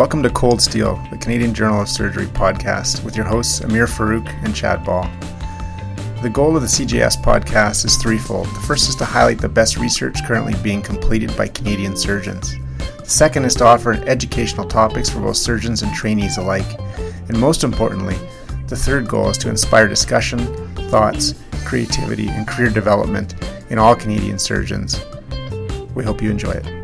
Welcome to Cold Steel, the Canadian Journal of Surgery podcast, with your hosts Amir Farouk and Chad Ball. The goal of the CJS podcast is threefold. The first is to highlight the best research currently being completed by Canadian surgeons. The second is to offer educational topics for both surgeons and trainees alike. And most importantly, the third goal is to inspire discussion, thoughts, creativity, and career development in all Canadian surgeons. We hope you enjoy it.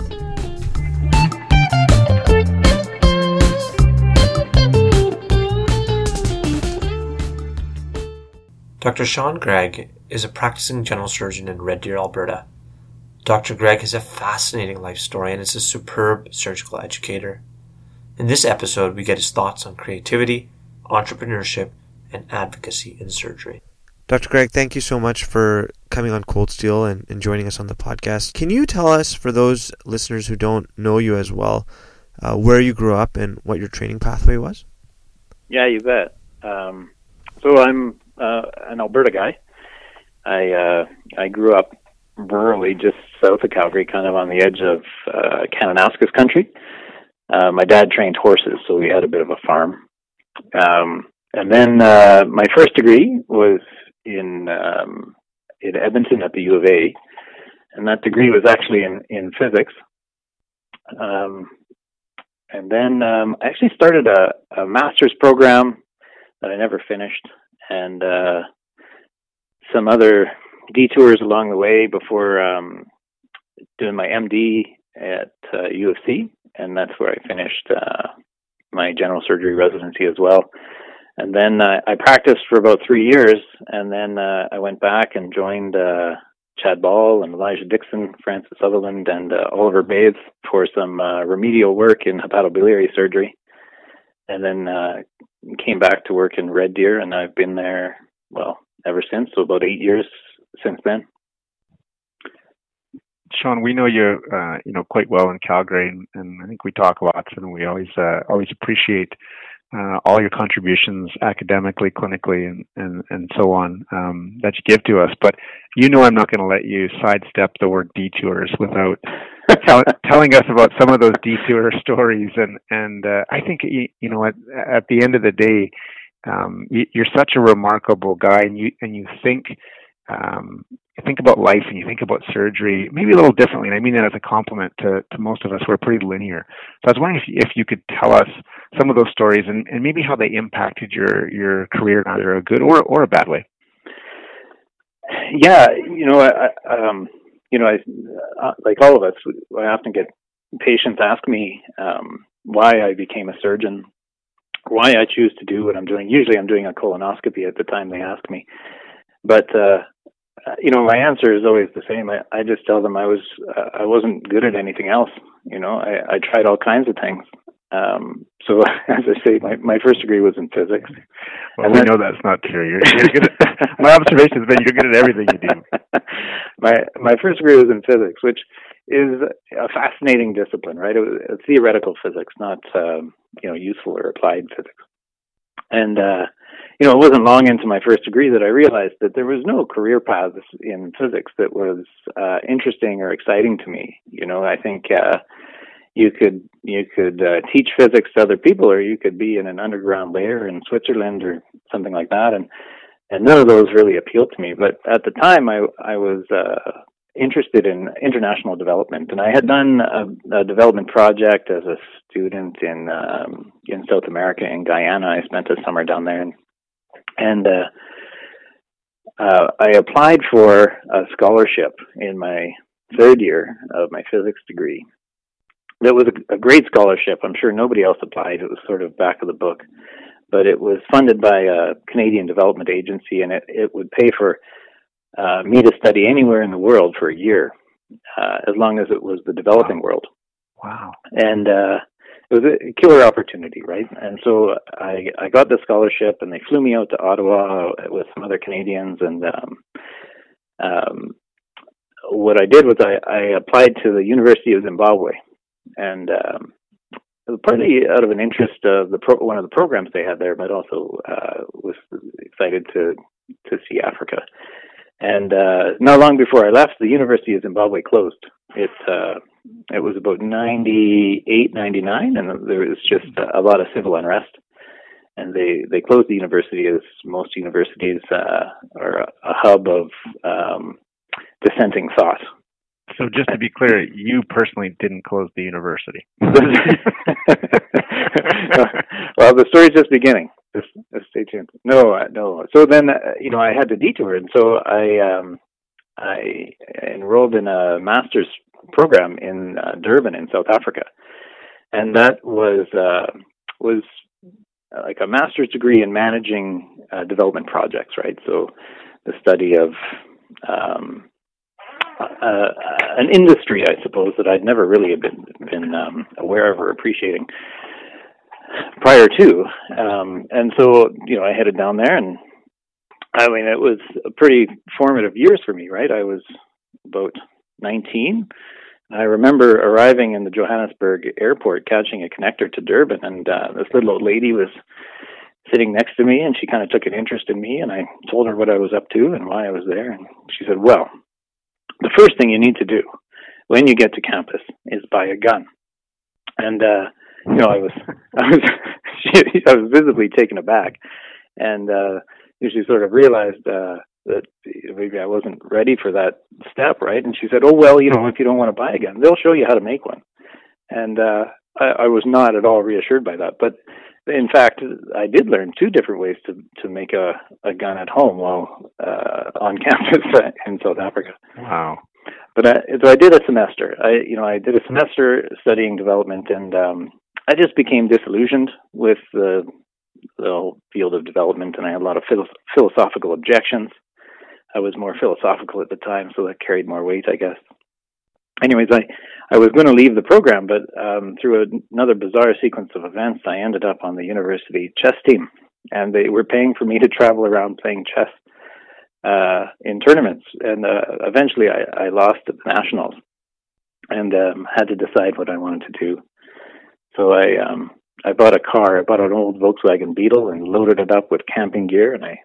Dr. Sean Gregg is a practicing general surgeon in Red Deer, Alberta. Dr. Gregg has a fascinating life story and is a superb surgical educator. In this episode, we get his thoughts on creativity, entrepreneurship, and advocacy in surgery. Dr. Gregg, thank you so much for coming on Cold Steel and, and joining us on the podcast. Can you tell us, for those listeners who don't know you as well, uh, where you grew up and what your training pathway was? Yeah, you bet. Um, so I'm uh, an Alberta guy. I uh, I grew up rurally just south of Calgary, kind of on the edge of uh, Kananaskis country. Uh, my dad trained horses, so we had a bit of a farm. Um, and then uh, my first degree was in um, in Edmonton at the U of A, and that degree was actually in in physics. Um, and then um, I actually started a, a master's program that I never finished and uh, some other detours along the way before um, doing my MD at uh, U of C, and that's where I finished uh, my general surgery residency as well. And then uh, I practiced for about three years, and then uh, I went back and joined uh, Chad Ball and Elijah Dixon, Francis Sutherland, and uh, Oliver Bathes for some remedial work in hepatobiliary surgery. And then came back to work in Red Deer, and I've been there well ever since. So about eight years since then. Sean, we know you, uh, you know, quite well in Calgary, and, and, I think we talk lots, and we always, uh, always appreciate uh, all your contributions academically, clinically, and and, and so on um, that you give to us. But you know, I'm not going to let you sidestep the word detours without tell, telling us about some of those detour stories. And and uh, I think you, you know, at at the end of the day, um, you, you're such a remarkable guy, and you and you think um, think about life and you think about surgery maybe a little differently. And I mean that as a compliment to, to most of us. We're pretty linear. So I was wondering if you, if you could tell us some of those stories and, and maybe how they impacted your, your career in either a good or, or a bad way. Yeah, you know, I, um, you know, I, uh, like all of us, I often get patients ask me um, why I became a surgeon, why I choose to do what I'm doing. Usually, I'm doing a colonoscopy at the time they ask me, but uh, you know, my answer is always the same. I, I just tell them I was uh, I wasn't good at anything else. You know, I, I tried all kinds of things. Um, so as I say, my, my first degree was in physics. Well, and we then, know that's not true. You're, you're good at, my observation has been you're good at everything you do. my my first degree was in physics, which is a fascinating discipline, right? It was theoretical physics, not um, you know useful or applied physics. And uh, you know, it wasn't long into my first degree that I realized that there was no career path in physics that was uh, interesting or exciting to me. You know, I think uh, you could you could uh, teach physics to other people, or you could be in an underground lair in Switzerland or something like that, and and none of those really appealed to me. But at the time, I I was uh, interested in international development, and I had done a, a development project as a student in um, in South America in Guyana. I spent a summer down there, and and uh, uh, I applied for a scholarship in my third year of my physics degree. That was a, a great scholarship. I'm sure nobody else applied. It was sort of back of the book, but it was funded by a Canadian Development Agency, and it, it would pay for uh, me to study anywhere in the world for a year, uh, as long as it was the developing wow. world. Wow! And uh, it was a killer opportunity, right? And so I I got the scholarship, and they flew me out to Ottawa with some other Canadians, and um, um, what I did was I, I applied to the University of Zimbabwe, and um, partly out of an interest of the pro- one of the programs they had there, but also uh, was excited to to see Africa. And uh, not long before I left, the University of Zimbabwe closed. It uh, it was about 98, 99, and there was just a, a lot of civil unrest. And they, they closed the university as most universities uh, are a, a hub of um, dissenting thought. So, just to be clear, you personally didn't close the university. well, the story's just beginning. Just, just stay tuned. No, no. So then, uh, you know, I had to detour, and so I um, I enrolled in a master's program in uh, Durban in South Africa, and that was uh, was like a master's degree in managing uh, development projects, right? So the study of um, uh, an industry, I suppose, that I'd never really been been um, aware of or appreciating prior to, um, and so you know I headed down there, and I mean it was a pretty formative years for me, right? I was about 19. I remember arriving in the Johannesburg airport, catching a connector to Durban, and uh, this little old lady was sitting next to me, and she kind of took an interest in me, and I told her what I was up to and why I was there, and she said, "Well, the first thing you need to do when you get to campus is buy a gun." And uh, you know, I was I was I was visibly taken aback, and uh, she sort of realized uh, that maybe I wasn't ready for that step, right? And she said, "Oh well, you know, if you don't want to buy a gun, they'll show you how to make one." And uh, I, I was not at all reassured by that, but in fact, I did learn two different ways to to make a, a gun at home while uh, on campus in South Africa. Wow! But I, so I did a semester. I you know I did a semester studying development, and um, I just became disillusioned with the the whole field of development, and I had a lot of philo- philosophical objections. I was more philosophical at the time, so that carried more weight, I guess. Anyways, I I was going to leave the program, but um, through a, another bizarre sequence of events, I ended up on the university chess team, and they were paying for me to travel around playing chess uh, in tournaments. And uh, eventually, I, I lost at the nationals, and um, had to decide what I wanted to do. So I um, I bought a car. I bought an old Volkswagen Beetle and loaded it up with camping gear, and I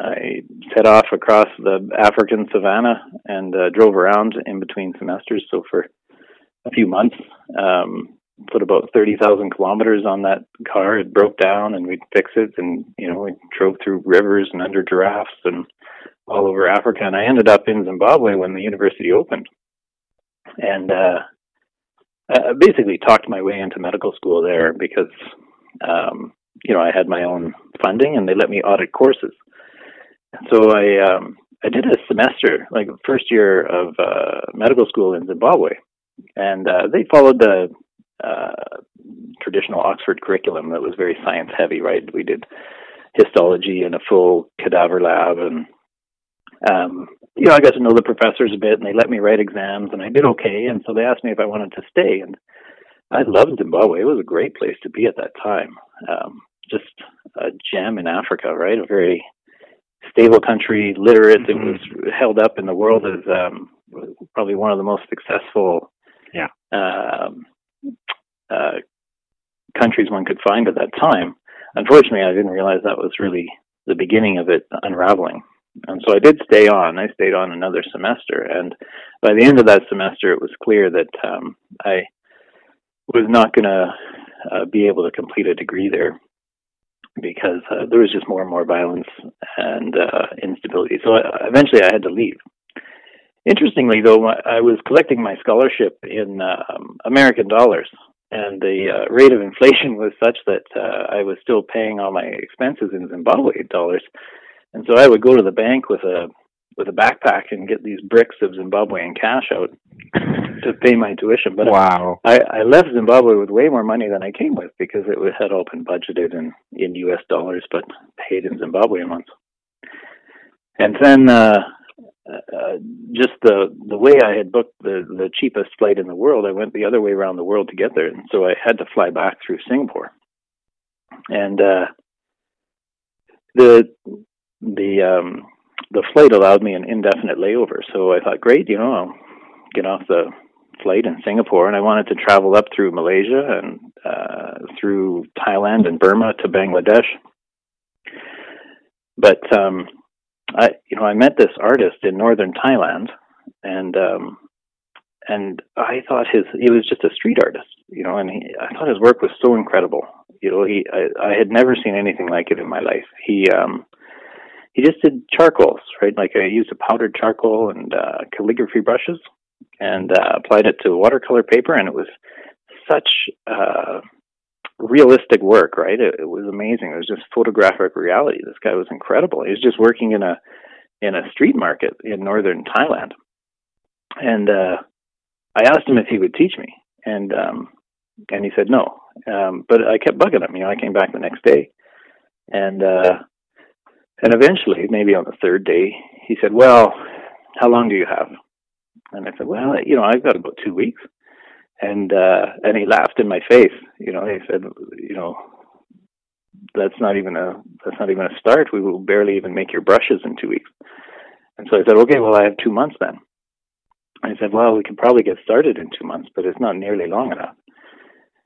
I set off across the African savannah and uh, drove around in between semesters. So for a few months, um, put about thirty thousand kilometers on that car. It broke down, and we'd fix it, and you know we drove through rivers and under giraffes and all over Africa. And I ended up in Zimbabwe when the university opened, and uh, I basically talked my way into medical school there because um, you know I had my own funding, and they let me audit courses. So I um, I did a semester, like first year of uh, medical school in Zimbabwe, and uh, they followed the uh, traditional Oxford curriculum that was very science heavy. Right, we did histology in a full cadaver lab, and um, you know I got to know the professors a bit, and they let me write exams, and I did okay. And so they asked me if I wanted to stay, and I loved Zimbabwe. It was a great place to be at that time. Um, just a gem in Africa, right? A very stable country, literate. Mm-hmm. It was held up in the world as um, probably one of the most successful yeah. um, uh, countries one could find at that time. Unfortunately, I didn't realize that was really the beginning of it unraveling. And so I did stay on. I stayed on another semester, and by the end of that semester, it was clear that um, I was not going to uh, be able to complete a degree there because uh, there was just more and more violence and uh, instability. So I, eventually I had to leave. Interestingly, though, I was collecting my scholarship in um, American dollars, and the uh, rate of inflation was such that uh, I was still paying all my expenses in Zimbabwe dollars. And so I would go to the bank with a with a backpack and get these bricks of Zimbabwean cash out to pay my tuition. But wow, I, I left Zimbabwe with way more money than I came with because it had all been budgeted in in U.S. dollars, but paid in Zimbabwean ones. And then uh, uh, just the the way I had booked the the cheapest flight in the world, I went the other way around the world to get there, and so I had to fly back through Singapore. And uh, the the um, the flight allowed me an indefinite layover. So I thought, great, you know, I'll get off the flight in Singapore, and I wanted to travel up through Malaysia and uh, through Thailand and Burma to Bangladesh. But um, I, you know, I met this artist in northern Thailand, and um, and I thought his he was just a street artist, you know, and he, I thought his work was so incredible. You know, he I, I had never seen anything like it in my life. He um he just did charcoals, right? Like I used a powdered charcoal and uh, calligraphy brushes, and uh, applied it to watercolor paper, and it was such uh, realistic work, right? It, it was amazing. It was just photographic reality. This guy was incredible. He was just working in a in a street market in northern Thailand, and uh, I asked him if he would teach me, and um, and he said no. Um, but I kept bugging him. You know, I came back the next day, and uh, and eventually, maybe on the third day, he said, "Well, how long do you have?" And I said, "Well, you know, I've got about two weeks." And uh, and he laughed in my face. You know, he said, "You know, that's not even a that's not even a start. We will barely even make your brushes in two weeks." And so I said, "Okay, well, I have two months then." I said, "Well, we can probably get started in two months, but it's not nearly long enough."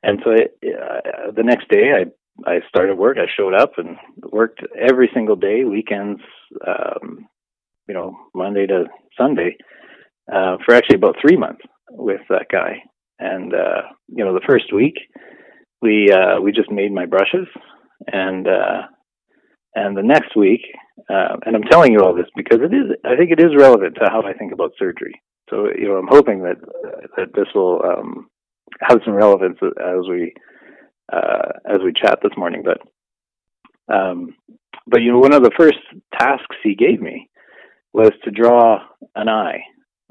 And so I, uh, the next day, I I started work. I showed up and worked every single day, weekends, um, you know, Monday to Sunday, uh, for actually about three months with that guy. And uh, you know, the first week, we uh, we just made my brushes, and uh, and the next week, uh, and I'm telling you all this because it is, I think it is relevant to how I think about surgery. So you know, I'm hoping that that this will um, have some relevance as we uh, as we chat this morning. But um, but you know, one of the first tasks he gave me was to draw an eye,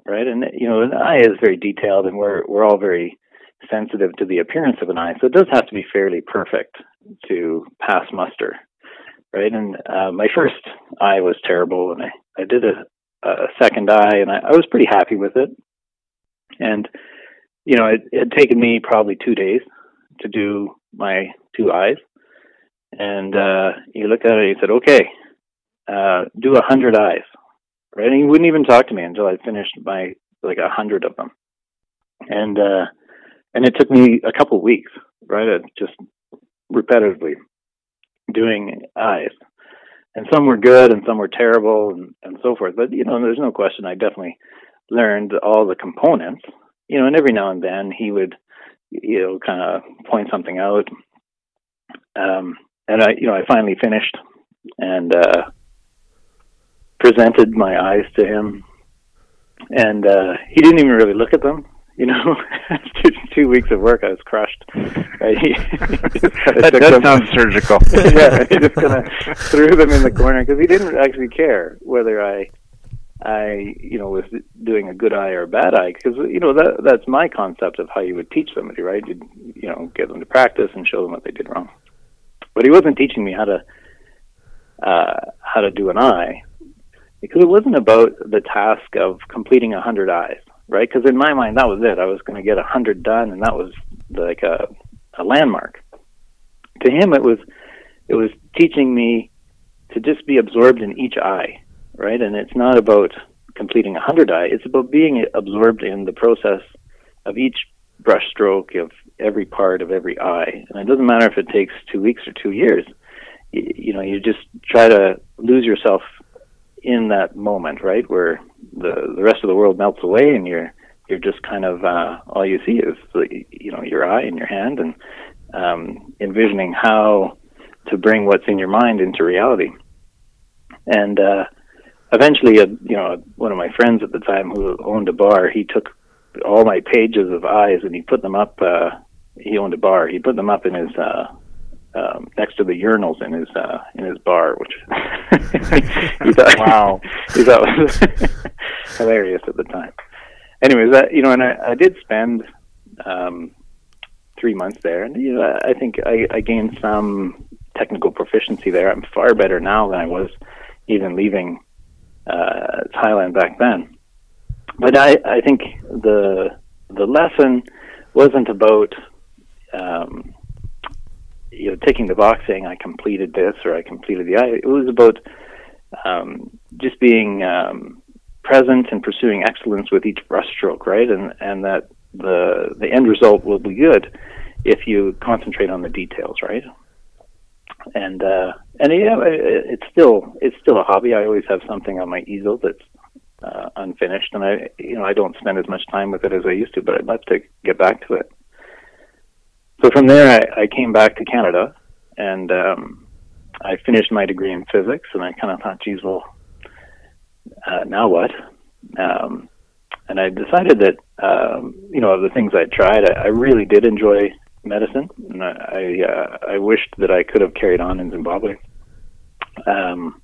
right? And you know, an eye is very detailed, and we're we're all very sensitive to the appearance of an eye, so it does have to be fairly perfect to pass muster, right? And uh, my first eye was terrible, and I I did a, a second eye, and I, I was pretty happy with it. And you know, it, it had taken me probably two days to do my two eyes. And uh, he looked at it and he said, okay, uh, do a hundred eyes. Right? And he wouldn't even talk to me until I finished my, like a hundred of them. And, uh, and it took me a couple weeks, right? Of just repetitively doing eyes. And some were good and some were terrible and, and so forth. But, you know, there's no question I definitely learned all the components, you know, and every now and then he would, you know, kind of point something out. Um, and I, you know, I finally finished and uh, presented my eyes to him, and uh, he didn't even really look at them. You know, after two weeks of work, I was crushed. Right? That does sound surgical. yeah, he just kind of threw them in the corner because he didn't actually care whether I I, you know, was doing a good eye or a bad eye, because you know that that's my concept of how you would teach somebody, right? You you know, get them to practice and show them what they did wrong. But he wasn't teaching me how to uh, how to do an eye, because it wasn't about the task of completing a hundred eyes, right? Because in my mind, that was it. I was going to get a hundred done, and that was like a a landmark. To him, it was it was teaching me to just be absorbed in each eye right? And it's not about completing a hundred eye; it's about being absorbed in the process of each brush stroke of every part of every eye. And it doesn't matter if it takes two weeks or two years. You, you know, you just try to lose yourself in that moment, right, where the the rest of the world melts away, and you're you're just kind of uh, all you see is you know your eye and your hand, and um, envisioning how to bring what's in your mind into reality. And uh, eventually, a, you know, one of my friends at the time who owned a bar, he took all my pages of eyes and he put them up. Uh, he owned a bar. He put them up in his uh, um, next to the urinals in his uh, in his bar, which he thought, wow, he thought was hilarious at the time. Anyways, that you know, and I, I did spend um, three months there, and you know, I think I, I gained some technical proficiency there. I'm far better now than I was even leaving uh, Thailand back then. But I, I think the the lesson wasn't about um, you know taking the box saying I completed this or I completed the. It was about um, just being um, present and pursuing excellence with each brushstroke, right? And and that the the end result will be good if you concentrate on the details, right? And uh, and yeah, it's still it's still a hobby. I always have something on my easel that's uh, unfinished, and I you know I don't spend as much time with it as I used to, but I'd love to get back to it. So from there, I, I came back to Canada, and um, I finished my degree in physics, and I kind of thought, geez, well, uh, now what? Um, and I decided that um, you know of the things I tried, I, I really did enjoy medicine, and I I, uh, I wished that I could have carried on in Zimbabwe. Um,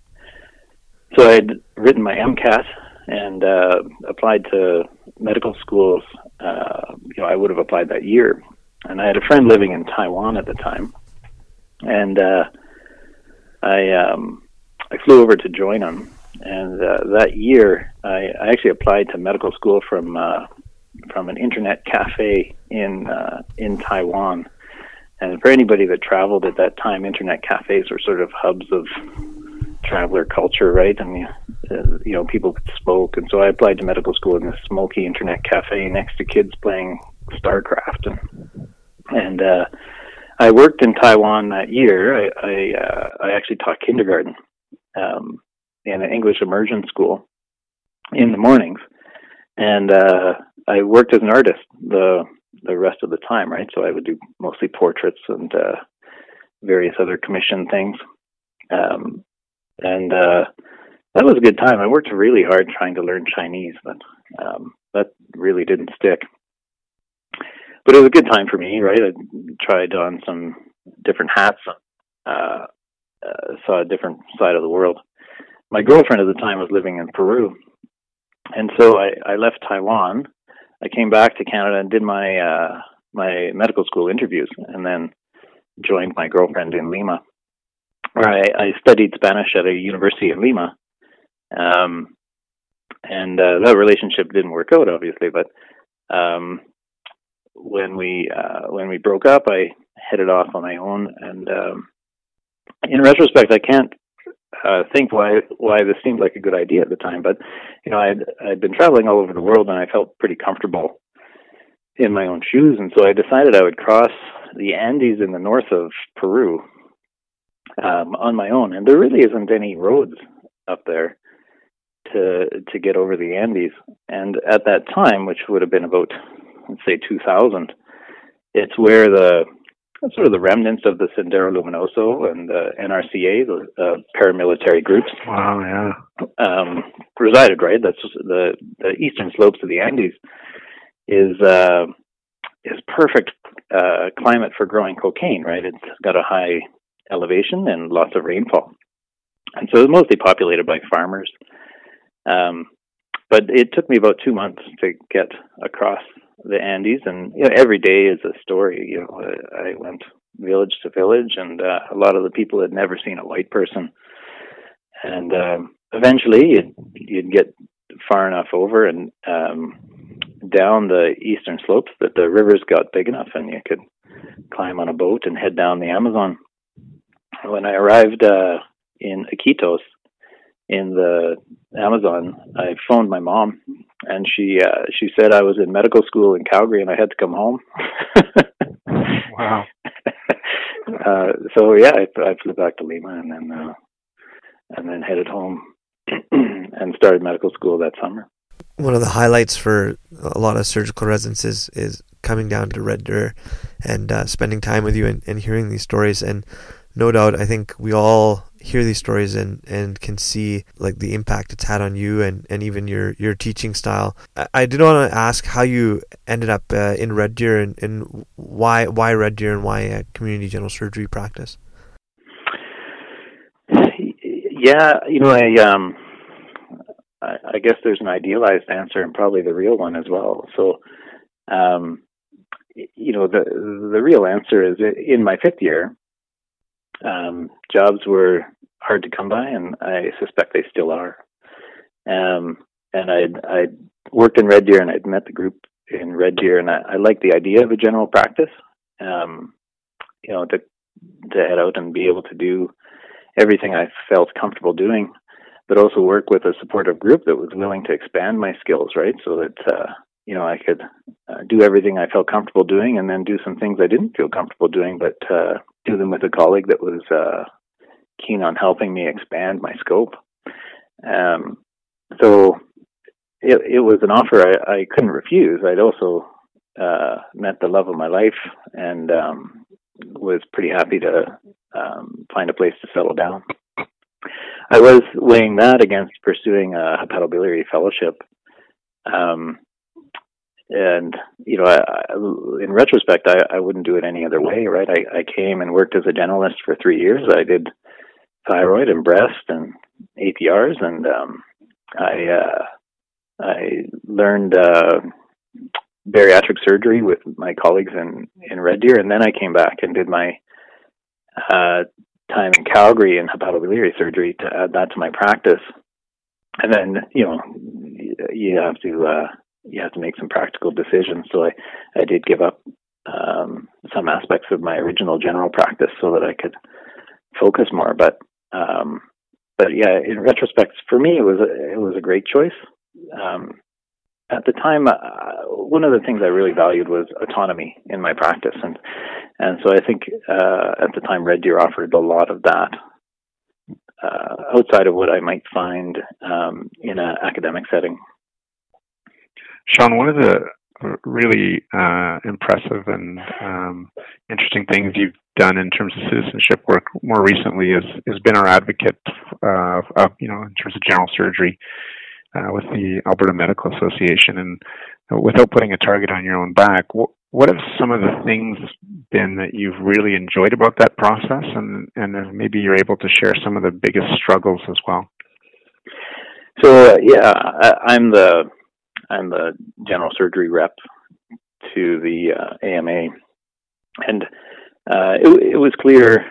so I'd written my MCAT and uh, applied to medical schools. Uh, you know, I would have applied that year, and I had a friend living in Taiwan at the time, and uh, I um, I flew over to join him. And uh, that year, I, I actually applied to medical school from uh, from an internet cafe in uh, in Taiwan. And for anybody that traveled at that time, internet cafes were sort of hubs of traveler culture, right? I mean, uh, you know, people spoke, and so I applied to medical school in this smoky internet cafe next to kids playing StarCraft, and and uh, I worked in Taiwan that year. I I, uh, I actually taught kindergarten um, in an English immersion school in the mornings, and uh, I worked as an artist the the rest of the time, right? So I would do mostly portraits and uh, various other commission things. Um, and uh, that was a good time. I worked really hard trying to learn Chinese, but um, that really didn't stick. But it was a good time for me, right? I tried on some different hats, uh, uh, saw a different side of the world. My girlfriend at the time was living in Peru, and so I, I left Taiwan. I came back to Canada and did my uh, my medical school interviews, and then joined my girlfriend in Lima where I, I studied Spanish at a university in Lima. Um, and uh, that relationship didn't work out, obviously. But um, when we uh, when we broke up, I headed off on my own. And um, in retrospect, I can't uh, think why why this seemed like a good idea at the time. But you know, I'd I'd been traveling all over the world, and I felt pretty comfortable in my own shoes. And so I decided I would cross the Andes in the north of Peru um, on my own, and there really isn't any roads up there to to get over the Andes. And at that time, which would have been about let's say 2000, it's where the sort of the remnants of the Sendero Luminoso and the MRTA, the uh, paramilitary groups, wow, yeah, um, resided. Right, that's the the eastern slopes of the Andes is uh, is perfect uh, climate for growing cocaine. Right, it's got a high elevation and lots of rainfall. And so it's mostly populated by farmers. Um, but it took me about two months to get across the Andes, and you know, every day is a story. You know, I went village to village, and uh, a lot of the people had never seen a white person. And um, eventually, you'd, you'd get far enough over and um, down the eastern slopes that the rivers got big enough, and you could climb on a boat and head down the Amazon when I arrived uh, in Iquitos in the Amazon, I phoned my mom, and she uh, she said I was in medical school in Calgary and I had to come home. wow. uh, so yeah, I, I flew back to Lima and then uh, and then headed home and started medical school that summer. One of the highlights for a lot of surgical residences is coming down to Red Deer and uh, spending time with you and, and hearing these stories and no doubt, I think we all hear these stories and, and can see like the impact it's had on you and, and even your, your teaching style. I, I did want to ask how you ended up uh, in Red Deer and, and why why Red Deer and why uh, community general surgery practice. Yeah, you know, I um, I, I guess there's an idealized answer and probably the real one as well. So, um, you know, the the real answer is in my fifth year, um, jobs were hard to come by, and I suspect they still are. Um, and I'd, I'd worked in Red Deer, and I'd met the group in Red Deer, and I, I liked the idea of a general practice. Um, you know, to to head out and be able to do everything I felt comfortable doing, but also work with a supportive group that was willing to expand my skills, right? So that uh, you know I could uh, do everything I felt comfortable doing, and then do some things I didn't feel comfortable doing, but uh, do them with a colleague that was uh, keen on helping me expand my scope. Um, so, it, it was an offer I, I couldn't refuse. I'd also uh, met the love of my life and um, was pretty happy to um, find a place to settle down. I was weighing that against pursuing a hepatobiliary fellowship. Um, and you know, I, I, in retrospect, I, I wouldn't do it any other way, right? I, I came and worked as a generalist for three years. I did thyroid and breast and APRs, and um, I uh, I learned uh, bariatric surgery with my colleagues in in Red Deer, and then I came back and did my uh, time in Calgary in hepatobiliary surgery to add that to my practice. And then you know you have to uh, you have to make some practical decisions. So I I did give up um, some aspects of my original general practice so that I could focus more. But um, but yeah, in retrospect, for me, it was a, it was a great choice. Um, at the time, uh, one of the things I really valued was autonomy in my practice, and and so I think uh, at the time Red Deer offered a lot of that uh, outside of what I might find um, in an academic setting. Sean, one of the really uh, impressive and um, interesting things you've done in terms of citizenship work more recently is has been our advocate, uh, of, you know, in terms of general surgery uh, with the Alberta Medical Association. And without putting a target on your own back, what, what have some of the things been that you've really enjoyed about that process, and and maybe you're able to share some of the biggest struggles as well? So yeah, I, I'm the I'm the general surgery rep to the uh, AMA, and uh, it, it was clear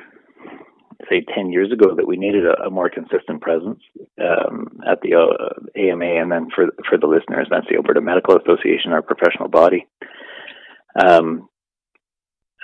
say 10 years ago that we needed a, a more consistent presence um, at the uh, AMA, and then for for the listeners, that's the Alberta Medical Association, our professional body. Um,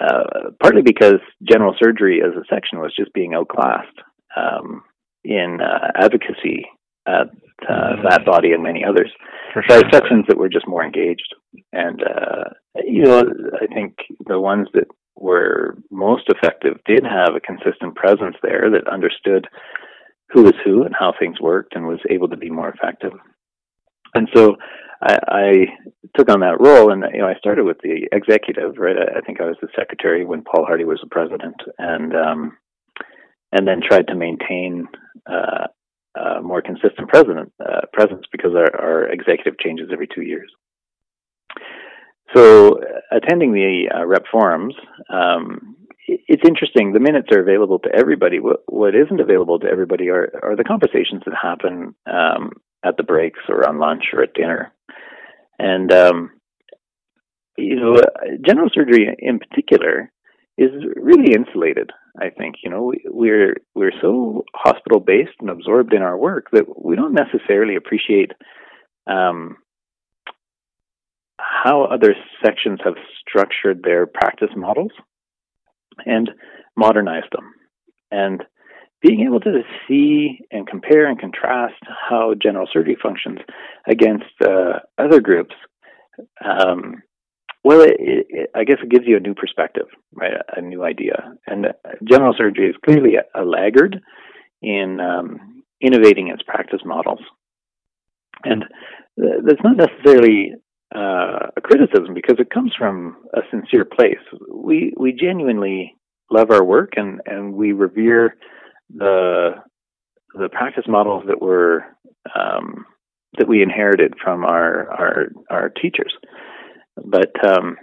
uh, partly because general surgery as a section was just being outclassed um, in uh, advocacy at uh, that body and many others. For sure. There are sections that were just more engaged, and uh, you know, I think the ones that were most effective did have a consistent presence there that understood who was who and how things worked and was able to be more effective. And so I, I took on that role, and you know I started with the executive, right? I, I think I was the secretary when Paul Hardy was the president, and um, and then tried to maintain uh, a more consistent president uh, presence because our, our executive changes every two years. So, attending the uh, rep forums, um, it's interesting. The minutes are available to everybody. What, what isn't available to everybody are, are the conversations that happen um, at the breaks or on lunch or at dinner. And, um, you know, general surgery in particular is really insulated. I think you know we, we're we're so hospital based and absorbed in our work that we don't necessarily appreciate um, how other sections have structured their practice models and modernized them. And being able to see and compare and contrast how general surgery functions against uh, other groups, um, well, it, it, I guess it gives you a new perspective, right? A, a new idea. And general surgery is clearly a, a laggard in um, innovating its practice models. And that's not necessarily uh, a criticism because it comes from a sincere place. We we genuinely love our work and and we revere the the practice models that were um, that we inherited from our our our teachers. But um,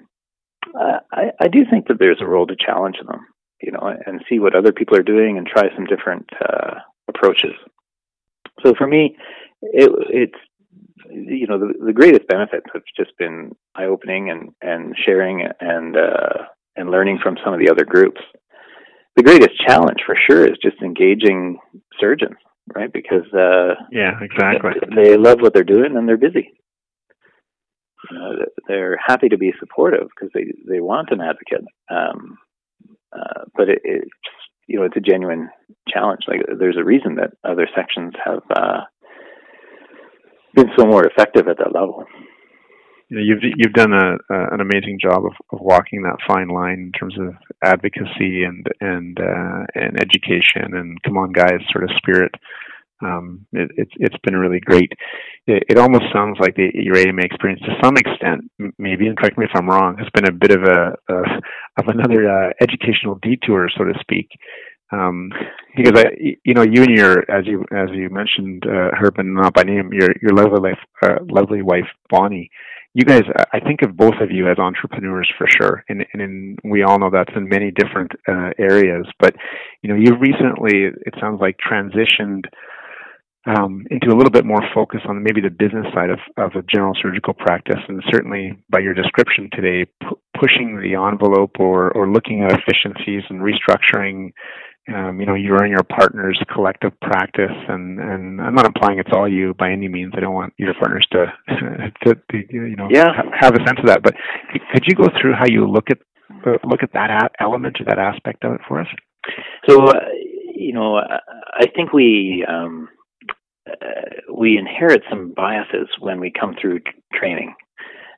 I, I do think that there's a role to challenge them, you know, and see what other people are doing and try some different uh, approaches. So for me, it, it's you know, the, the greatest benefits have just been eye opening and, and sharing and, uh, and learning from some of the other groups. The greatest challenge for sure is just engaging surgeons, right? Because, uh, yeah, exactly. They love what they're doing and they're busy. Uh, they're happy to be supportive because they, they want an advocate. Um, uh, but it, it's, you know, it's a genuine challenge. Like there's a reason that other sections have, uh, been so more effective at that level. You know, you've you've done a, a, an amazing job of, of walking that fine line in terms of advocacy and and uh, and education and come on guys sort of spirit. Um, it, it's it's been really great. It, it almost sounds like the, AMA experience, to some extent, maybe, and correct me if I'm wrong, has been a bit of a, a of another uh, educational detour, so to speak. Um, because I, you know, you and your, as you as you mentioned, uh, Herb, not by name, your your lovely wife, uh, lovely wife Bonnie. You guys, I think of both of you as entrepreneurs for sure, and, and in, we all know that's in many different uh, areas. But you know, you recently, it sounds like, transitioned um, into a little bit more focus on maybe the business side of, of a general surgical practice, and certainly by your description today, p- pushing the envelope or or looking at efficiencies and restructuring um, you know, you in your partner's collective practice, and and I'm not implying it's all you by any means. I don't want your partners to, to, to you know, yeah. ha- have a sense of that. But could you go through how you look at uh, look at that a- element or that aspect of it for us? So, uh, you know, I think we um, uh, we inherit some biases when we come through training,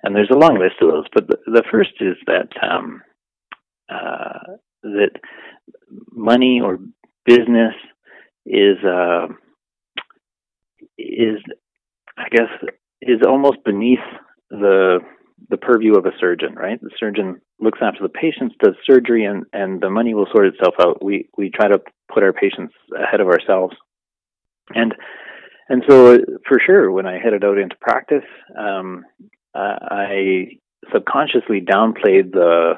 and there's a long list of those. But the, the first is that um, uh, that money or business is uh, is I guess is almost beneath the the purview of a surgeon, right? The surgeon looks after the patients, does surgery, and and the money will sort itself out. We we try to put our patients ahead of ourselves, and and so for sure, when I headed out into practice, um, I subconsciously downplayed the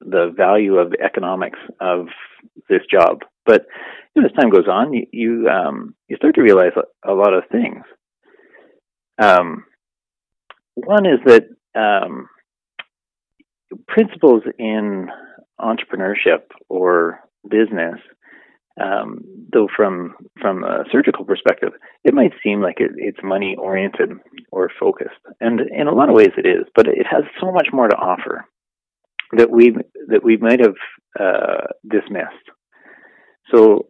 the value of economics of this job. But you know, as time goes on, you you, um, you start to realize a, a lot of things. Um, one is that um, principles in entrepreneurship or business, um, though from from a surgical perspective, it might seem like it, it's money oriented or focused, and in a lot of ways it is. But it has so much more to offer that we that we might have uh, dismissed. So,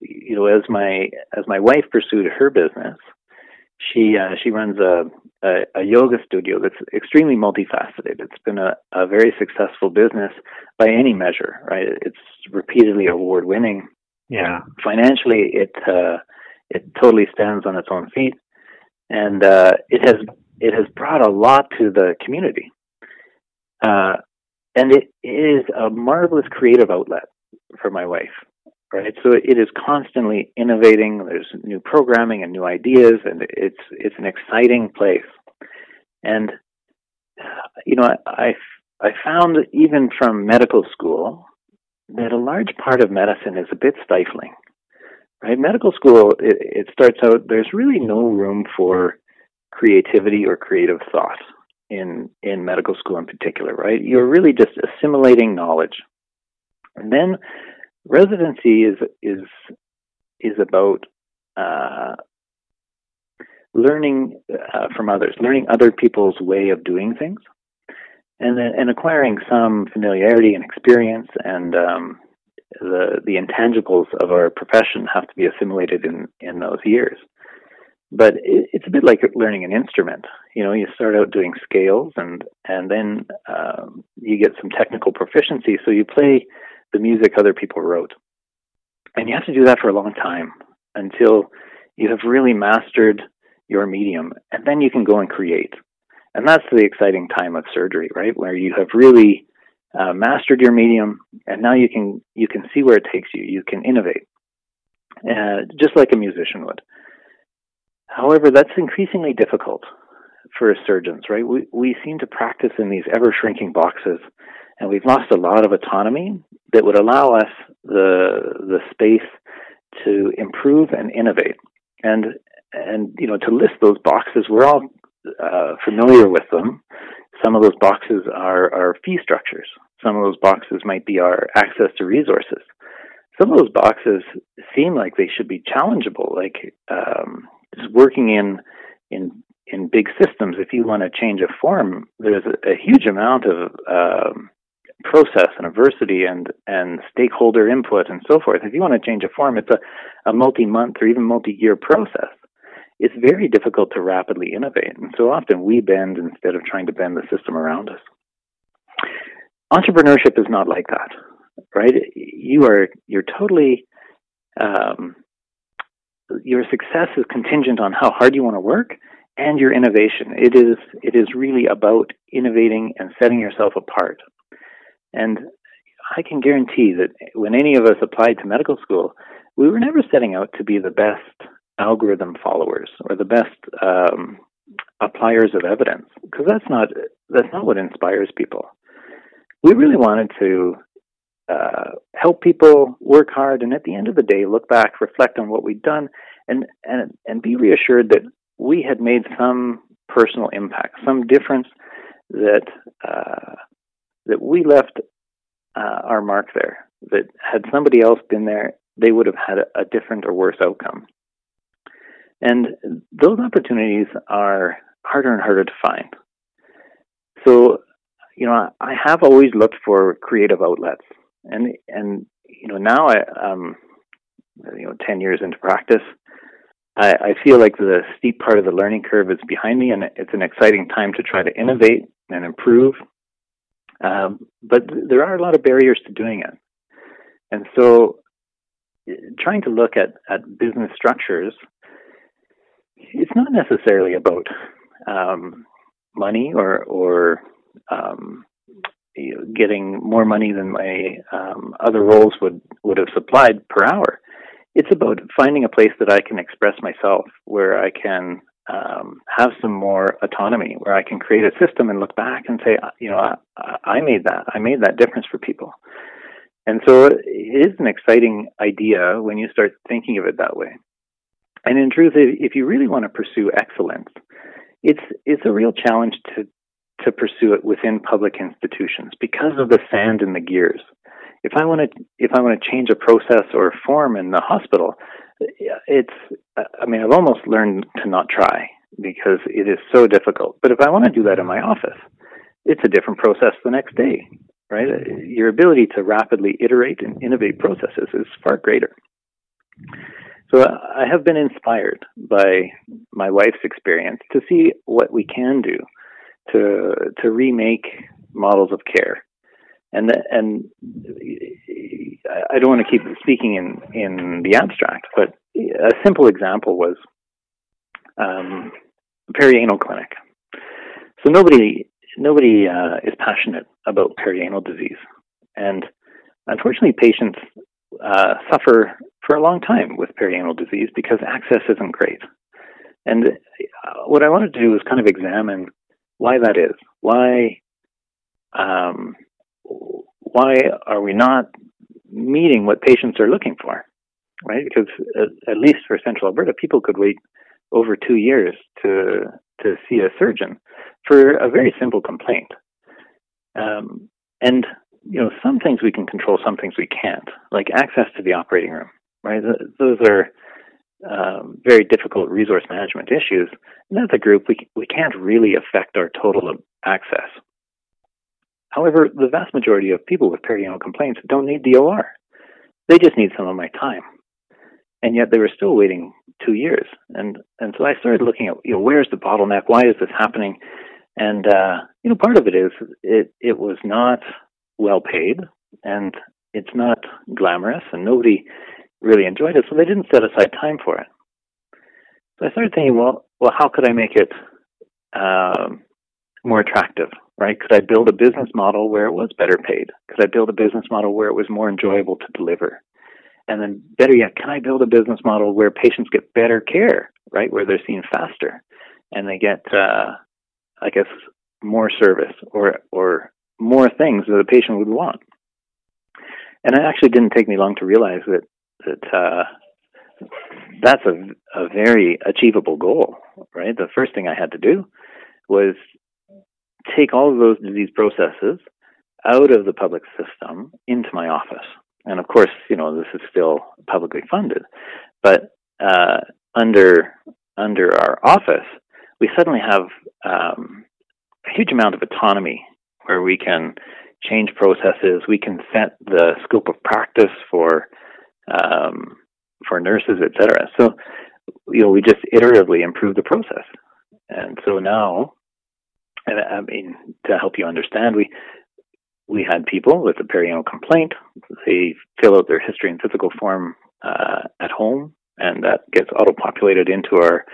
you know, as my as my wife pursued her business, she uh, she runs a, a, a yoga studio that's extremely multifaceted. It's been a, a very successful business by any measure, right? It's repeatedly award winning. Yeah. Financially, it uh, it totally stands on its own feet, and uh, it has it has brought a lot to the community. Uh, and it is a marvelous creative outlet for my wife right so it is constantly innovating there's new programming and new ideas and it's it's an exciting place and you know i i found even from medical school that a large part of medicine is a bit stifling right? Medical school it, it starts out there's really no room for creativity or creative thought in in medical school in particular, right? You're really just assimilating knowledge, and then residency is is is about uh, learning uh, from others, learning other people's way of doing things, and and acquiring some familiarity and experience, and um, the the intangibles of our profession have to be assimilated in in those years but it, it's a bit like learning an instrument. You know, you start out doing scales, and and then um, you get some technical proficiency. So you play the music other people wrote, and you have to do that for a long time until you have really mastered your medium, and then you can go and create. And that's the exciting time of surgery, right? Where you have really uh, mastered your medium, and now you can you can see where it takes you. You can innovate, uh, just like a musician would. However, that's increasingly difficult for surgeons, right? We, we seem to practice in these ever shrinking boxes, and we've lost a lot of autonomy that would allow us the, the space to improve and innovate. And, and, you know, to list those boxes, we're all uh, familiar with them. Some of those boxes are, are fee structures. Some of those boxes might be our access to resources. Some of those boxes seem like they should be challengeable, like um, working in in in big systems, if you want to change a form, there's a, a huge amount of um, process and adversity and and stakeholder input and so forth. If you want to change a form, it's a, a multi-month or even multi-year process. It's very difficult to rapidly innovate, and so often we bend instead of trying to bend the system around us. Entrepreneurship is not like that, right? You are you're totally um, your success is contingent on how hard you want to work and your innovation. It is it is really about innovating and setting yourself apart. And I can guarantee that when any of us applied to medical school, we were never setting out to be the best algorithm followers or the best um, appliers of evidence because that's not that's not what inspires people. We really wanted to uh, help people work hard, and at the end of the day, look back, reflect on what we'd done, and and and be reassured that we had made some personal impact, some difference that uh, that we left uh, our mark there. That had somebody else been there, they would have had a, a different or worse outcome. And those opportunities are harder and harder to find. So, you know, I have always looked for creative outlets, and and you know now I um you know ten years into practice, I, I feel like the steep part of the learning curve is behind me, and it's an exciting time to try to innovate and improve. Um, but there are a lot of barriers to doing it, and so trying to look at at business structures, it's not necessarily about um, money or or um, you know, getting more money than my um, other roles would would have supplied per hour. It's about finding a place that I can express myself, where I can um, have some more autonomy, where I can create a system and look back and say, you know, I, I made that. I made that difference for people. And so it is an exciting idea when you start thinking of it that way. And in truth, if you really want to pursue excellence, it's it's a real challenge to to pursue it within public institutions because of the sand in the gears. If I want to if I want to change a process or a form in the hospital, it's I mean I've almost learned to not try because it is so difficult. But if I want to do that in my office, it's a different process the next day, right? Your ability to rapidly iterate and innovate processes is far greater. So I have been inspired by my wife's experience to see what we can do to to remake models of care. And and I don't want to keep speaking in in the abstract, but a simple example was um, perianal clinic. So nobody nobody uh, is passionate about perianal disease, and unfortunately, patients uh, suffer for a long time with perianal disease because access isn't great. And uh, what I want to do is kind of examine why that is. Why, um, why are we not meeting what patients are looking for? Right? Because at, at least for Central Alberta, people could wait over two years to to see a surgeon for a very simple complaint. Um, and you know, some things we can control, some things we can't, like access to the operating room, right? Those are um, very difficult resource management issues. And as a group, we, we can't really affect our total access. However, the vast majority of people with perianal complaints don't need the OR. They just need some of my time. And yet they were still waiting two years. And, and so I started looking at, you know, where's the bottleneck? Why is this happening? And, uh, you know, part of it is it, it was not well paid and it's not glamorous and nobody really enjoyed it, so they didn't set aside time for it. So I started thinking, well, well, how could I make it um, more attractive? Right? Could I build a business model where it was better paid? Could I build a business model where it was more enjoyable to deliver? And then, better yet, can I build a business model where patients get better care? Right? Where they're seen faster and they get, uh, I guess, more service or or more things that a patient would want. And it actually didn't take me long to realize that that uh, that's a, a very achievable goal, right? The first thing I had to do was take all of those disease processes out of the public system into my office. And of course, you know, this is still publicly funded, but uh, under under our office, we suddenly have um, a huge amount of autonomy where we can change processes, we can set the scope of practice for um, for nurses, etc. So, you know, we just iteratively improve the process. And so now, and I mean, to help you understand, we we had people with a perianal complaint. They fill out their history and physical form uh, at home, and that gets auto-populated into our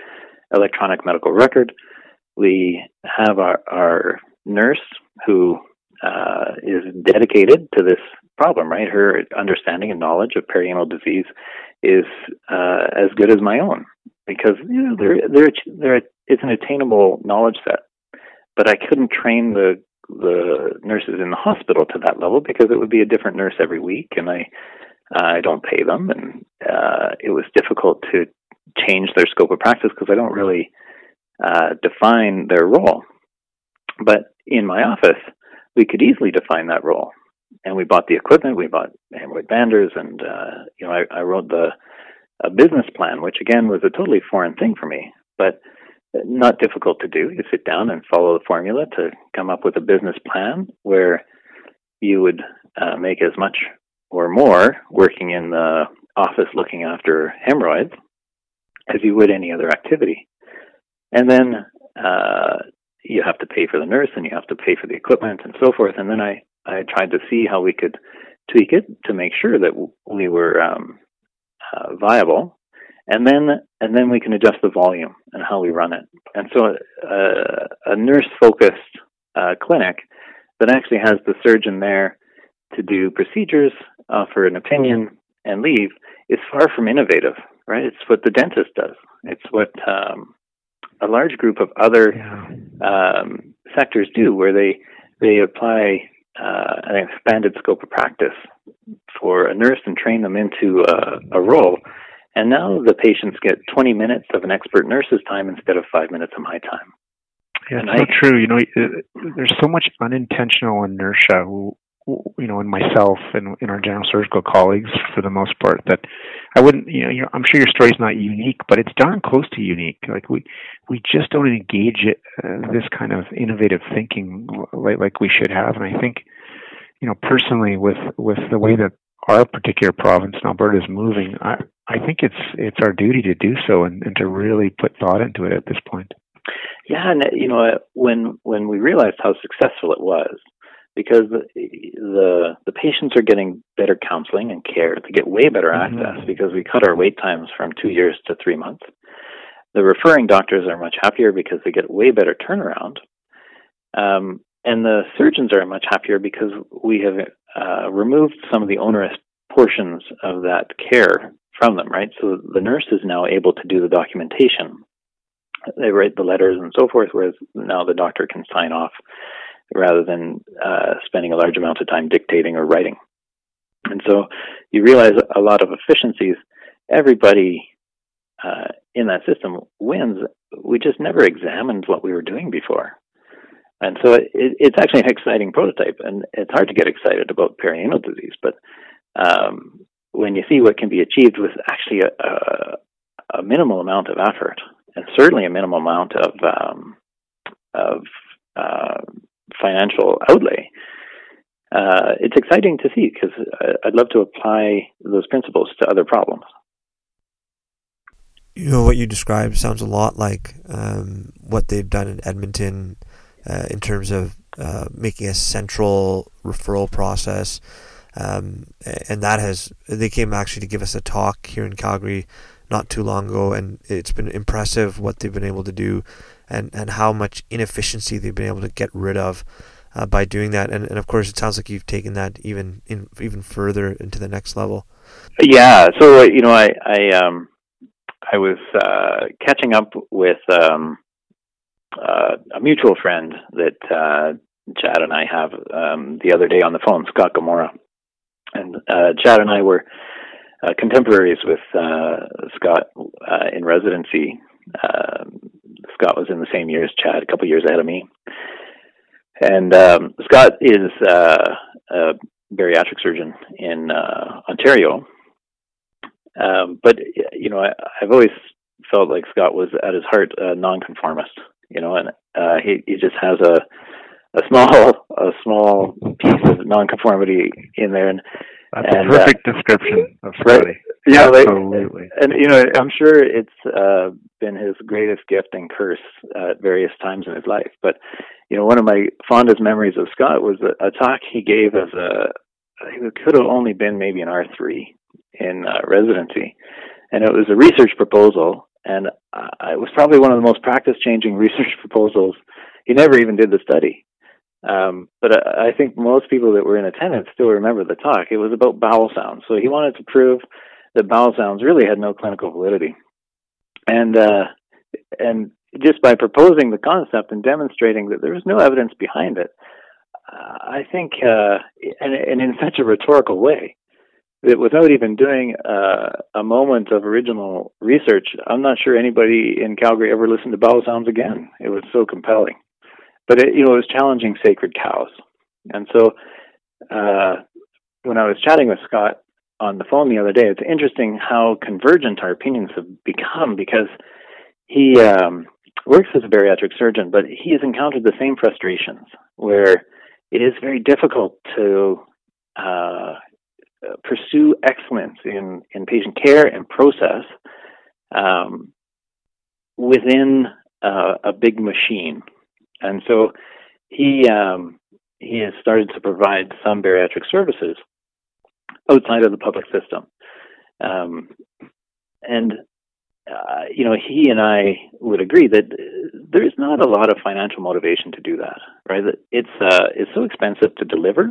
electronic medical record. We have our, our nurse who uh, is dedicated to this problem, right? Her understanding and knowledge of perianal disease is uh, as good as my own because you know there it's an attainable knowledge set, but I couldn't train the the nurses in the hospital to that level because it would be a different nurse every week, and I I don't pay them, and uh, it was difficult to change their scope of practice because I don't really uh, define their role. But in my office, we could easily define that role, and we bought the equipment, we bought hemorrhoid banders, and uh, you know I, I wrote the a business plan, which again was a totally foreign thing for me, but not difficult to do. You sit down and follow the formula to come up with a business plan where you would uh, make as much or more working in the office looking after hemorrhoids as you would any other activity. And then uh, you have to pay for the nurse and you have to pay for the equipment and so forth. And then I, I tried to see how we could tweak it to make sure that we were um, uh, viable. And then, and then we can adjust the volume and how we run it. And so, uh, a nurse-focused uh, clinic that actually has the surgeon there to do procedures, offer an opinion, and leave is far from innovative, right? It's what the dentist does. It's what um, a large group of other um, sectors do, where they they apply uh, an expanded scope of practice for a nurse and train them into a, a role. And now the patients get 20 minutes of an expert nurse's time instead of five minutes of my time. Yeah, it's so true. You know, there's so much unintentional inertia you know, in myself and in our general surgical colleagues for the most part that I wouldn't, you know, I'm sure your story's not unique, but it's darn close to unique. Like we, we just don't engage it, uh, this kind of innovative thinking like, like we should have. And I think, you know, personally with, with the way that our particular province in Alberta is moving, I, I think it's, it's our duty to do so and, and to really put thought into it at this point. Yeah, and you know, when when we realized how successful it was, because the, the the patients are getting better counseling and care. They get way better mm-hmm. access because we cut our wait times from two years to three months. The referring doctors are much happier because they get way better turnaround. Um, and the surgeons are much happier because we have uh, removed some of the onerous portions of that care from them, right? So the nurse is now able to do the documentation. They write the letters and so forth, whereas now the doctor can sign off rather than uh, spending a large amount of time dictating or writing. And so you realize a lot of efficiencies. Everybody uh, in that system wins. We just never examined what we were doing before. And so it, it's actually an exciting prototype, and it's hard to get excited about perianal disease, but um, when you see what can be achieved with actually a, a, a, minimal amount of effort, and certainly a minimal amount of um, of uh, financial outlay. Uh, it's exciting to see because I'd love to apply those principles to other problems. You know what you described sounds a lot like um, what they've done in Edmonton uh, in terms of uh, making a central referral process, um, and that has they came actually to give us a talk here in Calgary not too long ago, and it's been impressive what they've been able to do and, and how much inefficiency they've been able to get rid of uh, by doing that. And, and of course, it sounds like you've taken that even in, even further into the next level. Yeah. So you know, I I um I was uh, catching up with um, uh, a mutual friend that uh, Chad and I have um, the other day on the phone, Scott Gmora, and uh, Chad and I were uh, contemporaries with uh, Scott uh, in residency. Um, Scott was in the same year as Chad, a couple years ahead of me. And um, Scott is uh, a bariatric surgeon in uh, Ontario. Um, but you know, I, have always felt like Scott was at his heart a nonconformist. You know, and uh, he he just has a a small a small piece of nonconformity in there, and that's and, a uh, perfect uh, description of Scotty. Right, yeah, absolutely. Like, and you know, I'm sure it's uh, been his greatest gift and curse at various times in his life. But you know, one of my fondest memories of Scott was a, a talk he gave as a it could have only been maybe an R three in uh, residency, and it was a research proposal, and uh, it was probably one of the most practice-changing research proposals. He never even did the study, um, but I, I think most people that were in attendance still remember the talk. It was about bowel sounds, so he wanted to prove that bowel sounds really had no clinical validity, and uh, and just by proposing the concept and demonstrating that there was no evidence behind it, uh, I think, uh, and, and in such a rhetorical way, that without even doing uh, a moment of original research, I'm not sure anybody in Calgary ever listened to bowel sounds again. It was so compelling, but it, you know, it was challenging sacred cows, and so uh, when I was chatting with Scott on the phone the other day, it's interesting how convergent our opinions have become because he um, works as a bariatric surgeon, but he has encountered the same frustrations where it is very difficult to uh, pursue excellence in, in patient care and process um, within uh, a big machine. And so he um, he has started to provide some bariatric services outside of the public system. Um, and uh, you know, he and I would agree that there is not a lot of financial motivation to do that, right? It's uh, it's so expensive to deliver,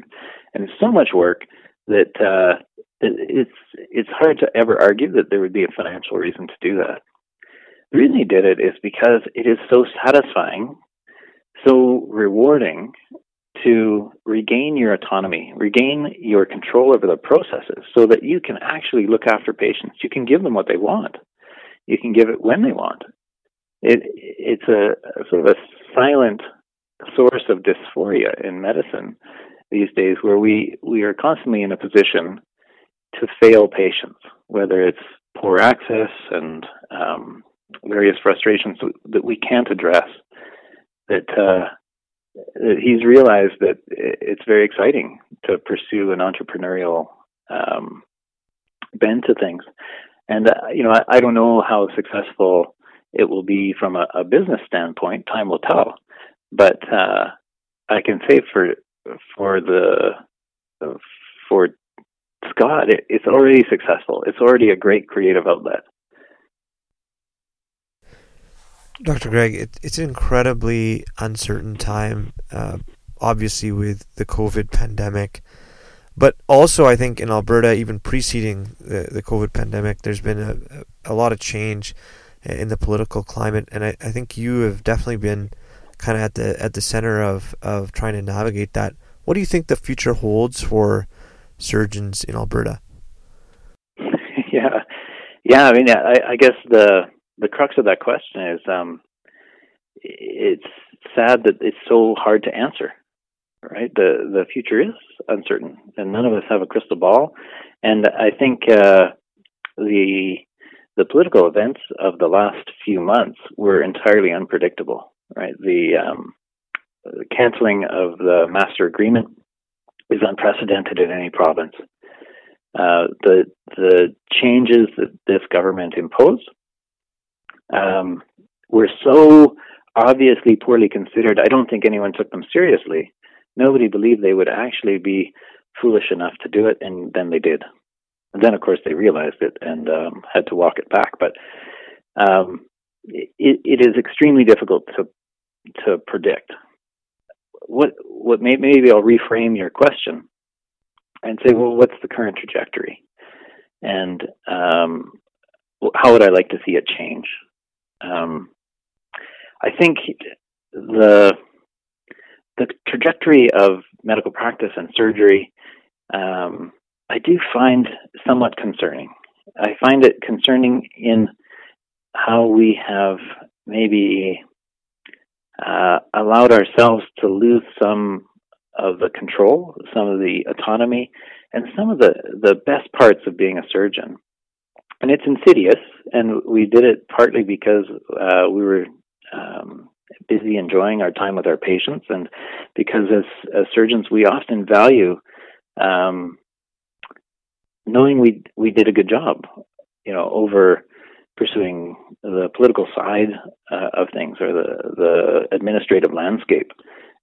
and it's so much work that uh, it's it's hard to ever argue that there would be a financial reason to do that. The reason he did it is because it is so satisfying, so rewarding to regain your autonomy, regain your control over the processes, so that you can actually look after patients. You can give them what they want you can give it when they want. It it's a, a sort of a silent source of dysphoria in medicine these days, where we we are constantly in a position to fail patients, whether it's poor access and um, various frustrations that we can't address. That, uh, he's realized that it's very exciting to pursue an entrepreneurial um, bend to things. And uh, you know, I, I, don't know how successful it will be from a, a business standpoint. Time will tell. But uh, I can say for for the for Scott, it, it's already successful. It's already a great creative outlet. Dr. Greg, it, it's an incredibly uncertain time, uh, obviously, with the COVID pandemic. But also, I think in Alberta, even preceding the, the COVID pandemic, there's been a, a lot of change in the political climate, and I, I think you have definitely been kind of at the at the center of, of trying to navigate that. What do you think the future holds for surgeons in Alberta? yeah, yeah. I mean, I, I guess the the crux of that question is um, it's sad that it's so hard to answer right? The the future is uncertain, and none of us have a crystal ball. And I think uh, the the political events of the last few months were entirely unpredictable, right? The, um, the canceling of the master agreement is unprecedented in any province. Uh, the the changes that this government imposed um, were so obviously poorly considered. I don't think anyone took them seriously nobody believed they would actually be foolish enough to do it, and then they did. And then, of course, they realized it and um, had to walk it back. But um, it, it is extremely difficult to to predict. What what may, maybe I'll reframe your question and say, well, what's the current trajectory, and um, how would I like to see it change? Um, I think the the trajectory of medical practice and surgery, um, I do find somewhat concerning. I find it concerning in how we have maybe uh, allowed ourselves to lose some of the control, some of the autonomy, and some of the, the best parts of being a surgeon. And it's insidious, and we did it partly because uh, we were um, busy enjoying our time with our patients, and because as, as surgeons we often value um, knowing we we did a good job, you know, over pursuing the political side uh, of things or the the administrative landscape,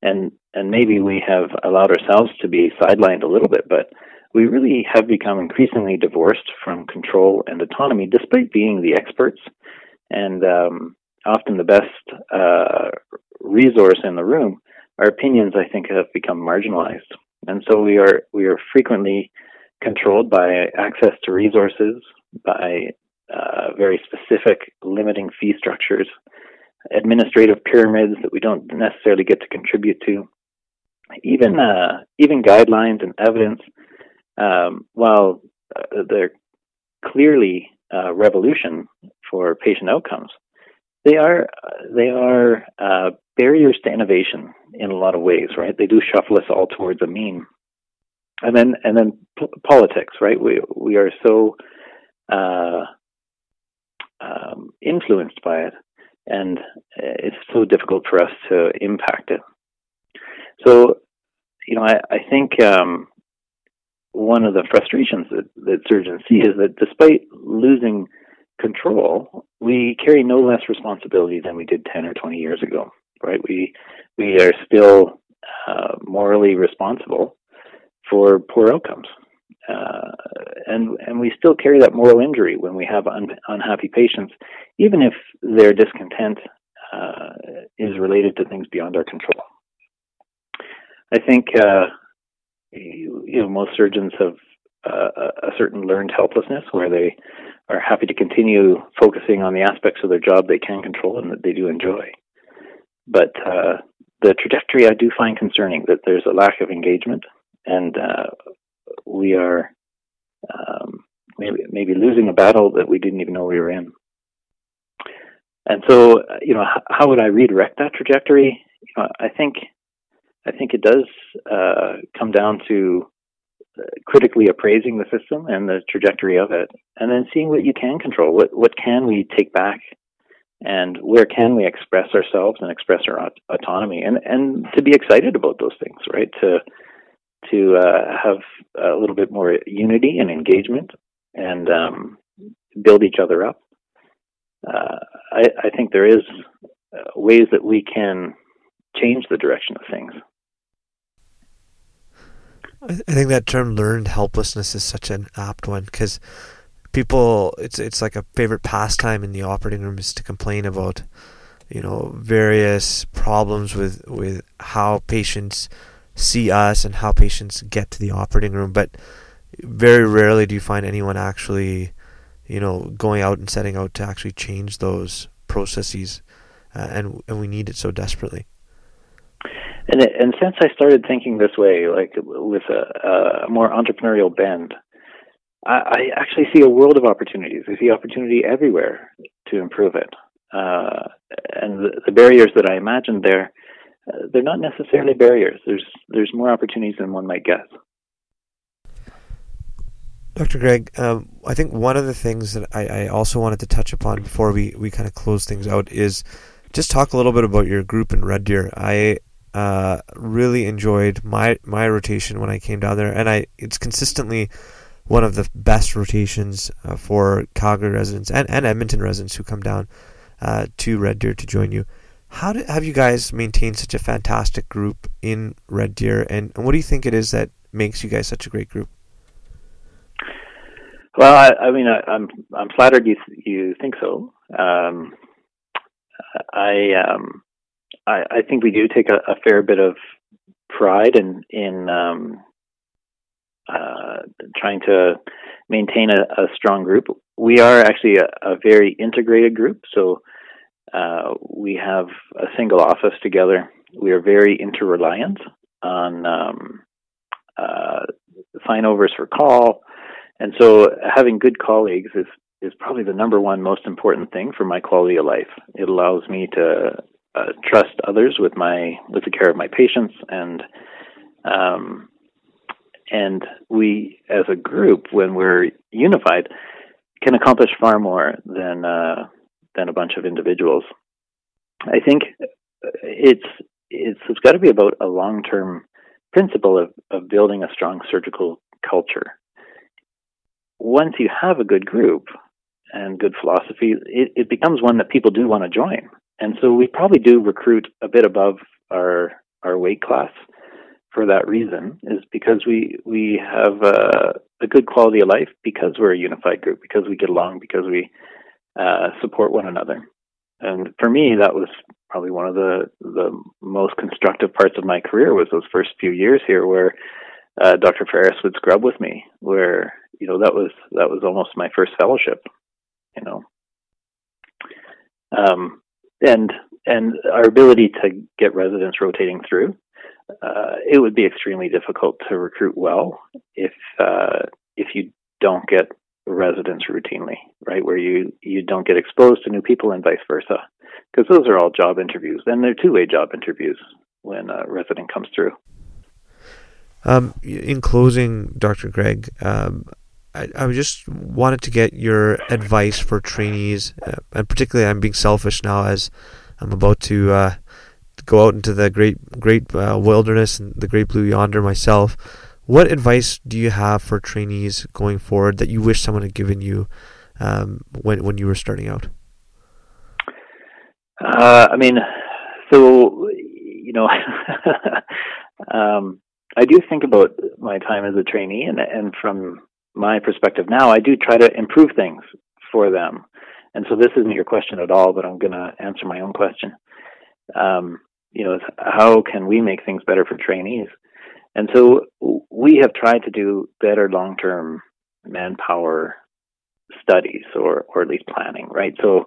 and and maybe we have allowed ourselves to be sidelined a little bit, but we really have become increasingly divorced from control and autonomy, despite being the experts and um, often the best uh, resource in the room. Our opinions, I think, have become marginalized, and so we are we are frequently controlled by access to resources, by uh, very specific limiting fee structures, administrative pyramids that we don't necessarily get to contribute to, even uh, even guidelines and evidence. Um, while uh, they're clearly a revolution for patient outcomes, they are they are uh, barriers to innovation in a lot of ways, right? They do shuffle us all towards a mean, and then and then p- politics, right? We we are so uh, um, influenced by it, and it's so difficult for us to impact it. So, you know, I, I think um, one of the frustrations that, that surgeons see is that despite losing control, we carry no less responsibility than we did 10 or 20 years ago, right? We, we are still uh, morally responsible for poor outcomes. Uh, and and we still carry that moral injury when we have un, unhappy patients, even if their discontent uh, is related to things beyond our control. I think uh, you, know most surgeons have uh, a certain learned helplessness where they are happy to continue focusing on the aspects of their job they can control and that they do enjoy. But uh, the trajectory I do find concerning that there's a lack of engagement and uh, we are um, maybe maybe losing a battle that we didn't even know we were in. And so, you know, how, how would I redirect that trajectory? You know, I think I think it does uh, come down to uh, critically appraising the system and the trajectory of it, and then seeing what you can control. What what can we take back, and where can we express ourselves and express our aut- autonomy, and and to be excited about those things, right? To to uh, have a little bit more unity and engagement and um, build each other up. Uh, I, I, think there is uh, ways that we can change the direction of things. I think that term "learned helplessness" is such an apt one because people, it's it's like a favorite pastime in the operating room is to complain about, you know, various problems with with how patients see us and how patients get to the operating room. But very rarely do you find anyone actually, you know, going out and setting out to actually change those processes, uh, and and we need it so desperately. And it, and since I started thinking this way, like with a, a more entrepreneurial bend, I, I, actually see a world of opportunities. I see opportunity everywhere to improve it. Uh, and the, the barriers that I imagined there uh, they're not necessarily barriers. There's there's more opportunities than one might guess. Dr. Greg, um, I think one of the things that I, I, also wanted to touch upon before we, we kind of close things out is just talk a little bit about your group in Red Deer. I uh, really enjoyed my my rotation when I came down there, and I it's consistently one of the best rotations uh, for Calgary residents and, and Edmonton residents who come down uh, to Red Deer to join you. How do, have you guys maintained such a fantastic group in Red Deer, and, and what do you think it is that makes you guys such a great group? Well, I, I mean, I, am I'm, I'm flattered you you think so. Um, I um, I, I think we do take a, a fair bit of pride in in um, uh, trying to maintain a, a, strong group. We are actually a, a very integrated group, so uh, we have a single office together. We are very interreliant on um, uh, for call. And so having good colleagues is, is probably the number one most important thing for my quality of life. It allows me to uh, trust others with my with the care of my patients and um, and we as a group when we're unified can accomplish far more than uh, than a bunch of individuals. I think it's it's, it's got to be about a long term principle of, of building a strong surgical culture. Once you have a good group and good philosophy, it, it becomes one that people do want to join. And so we probably do recruit a bit above our our weight class for that reason is because we we have a good quality of life because we're a unified group because we get along because we uh, support one another and for me that was probably one of the the most constructive parts of my career was those first few years here where uh, Dr. Ferris would scrub with me where you know that was that was almost my first fellowship you know um, and and our ability to get residents rotating through uh, it would be extremely difficult to recruit well if uh, if you don't get residents routinely, right? Where you you don't get exposed to new people and vice versa, because those are all job interviews, and they're two way job interviews when a resident comes through. Um, in closing, Dr. Greg, um, I, I just wanted to get your advice for trainees, uh, and particularly I'm being selfish now as I'm about to uh, go out into the great great uh, wilderness and the great blue yonder myself. What advice do you have for trainees going forward that you wish someone had given you um, when when you were starting out? Uh, I mean, so you know, um, I do think about my time as a trainee, and and from my perspective now, I do try to improve things for them. And so this isn't your question at all, but I'm going to answer my own question. Um, you know, how can we make things better for trainees? And so we have tried to do better long term manpower studies or, or at least planning, right? So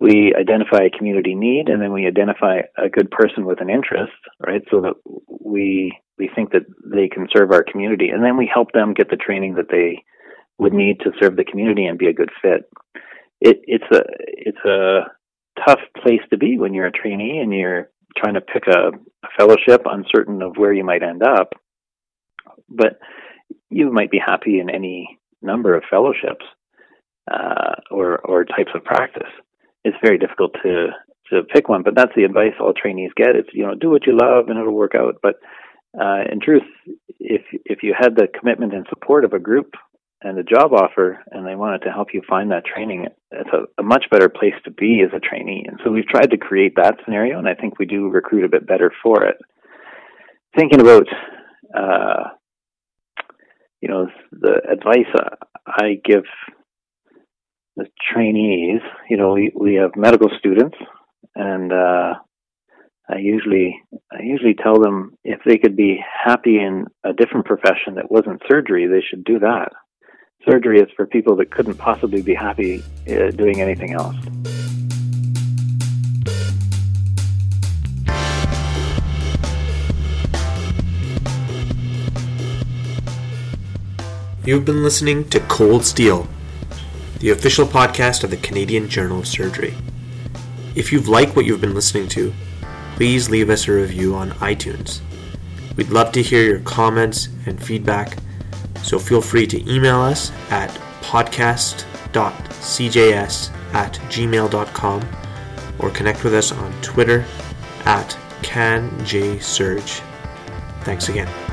we identify a community need and then we identify a good person with an interest, right? So that we we think that they can serve our community and then we help them get the training that they would need to serve the community and be a good fit. It, it's a it's a tough place to be when you're a trainee and you're trying to pick a, a fellowship, uncertain of where you might end up. But you might be happy in any number of fellowships uh, or or types of practice. It's very difficult to to pick one, but that's the advice all trainees get. It's you know do what you love and it'll work out. But uh, in truth, if if you had the commitment and support of a group and a job offer, and they wanted to help you find that training, it's a, a, much better place to be as a trainee. And so we've tried to create that scenario, and I think we do recruit a bit better for it. Thinking about, uh, you know, the advice I give the trainees, you know, we, we have medical students, and uh, I usually I usually tell them if they could be happy in a different profession that wasn't surgery, they should do that surgery is for people that couldn't possibly be happy uh, doing anything else. You've been listening to Cold Steel, the official podcast of the Canadian Journal of Surgery. If you've liked what you've been listening to, please leave us a review on iTunes. We'd love to hear your comments and feedback so feel free to email us at podcast.cjs at gmail.com or connect with us on Twitter at CanJSurge. Thanks again.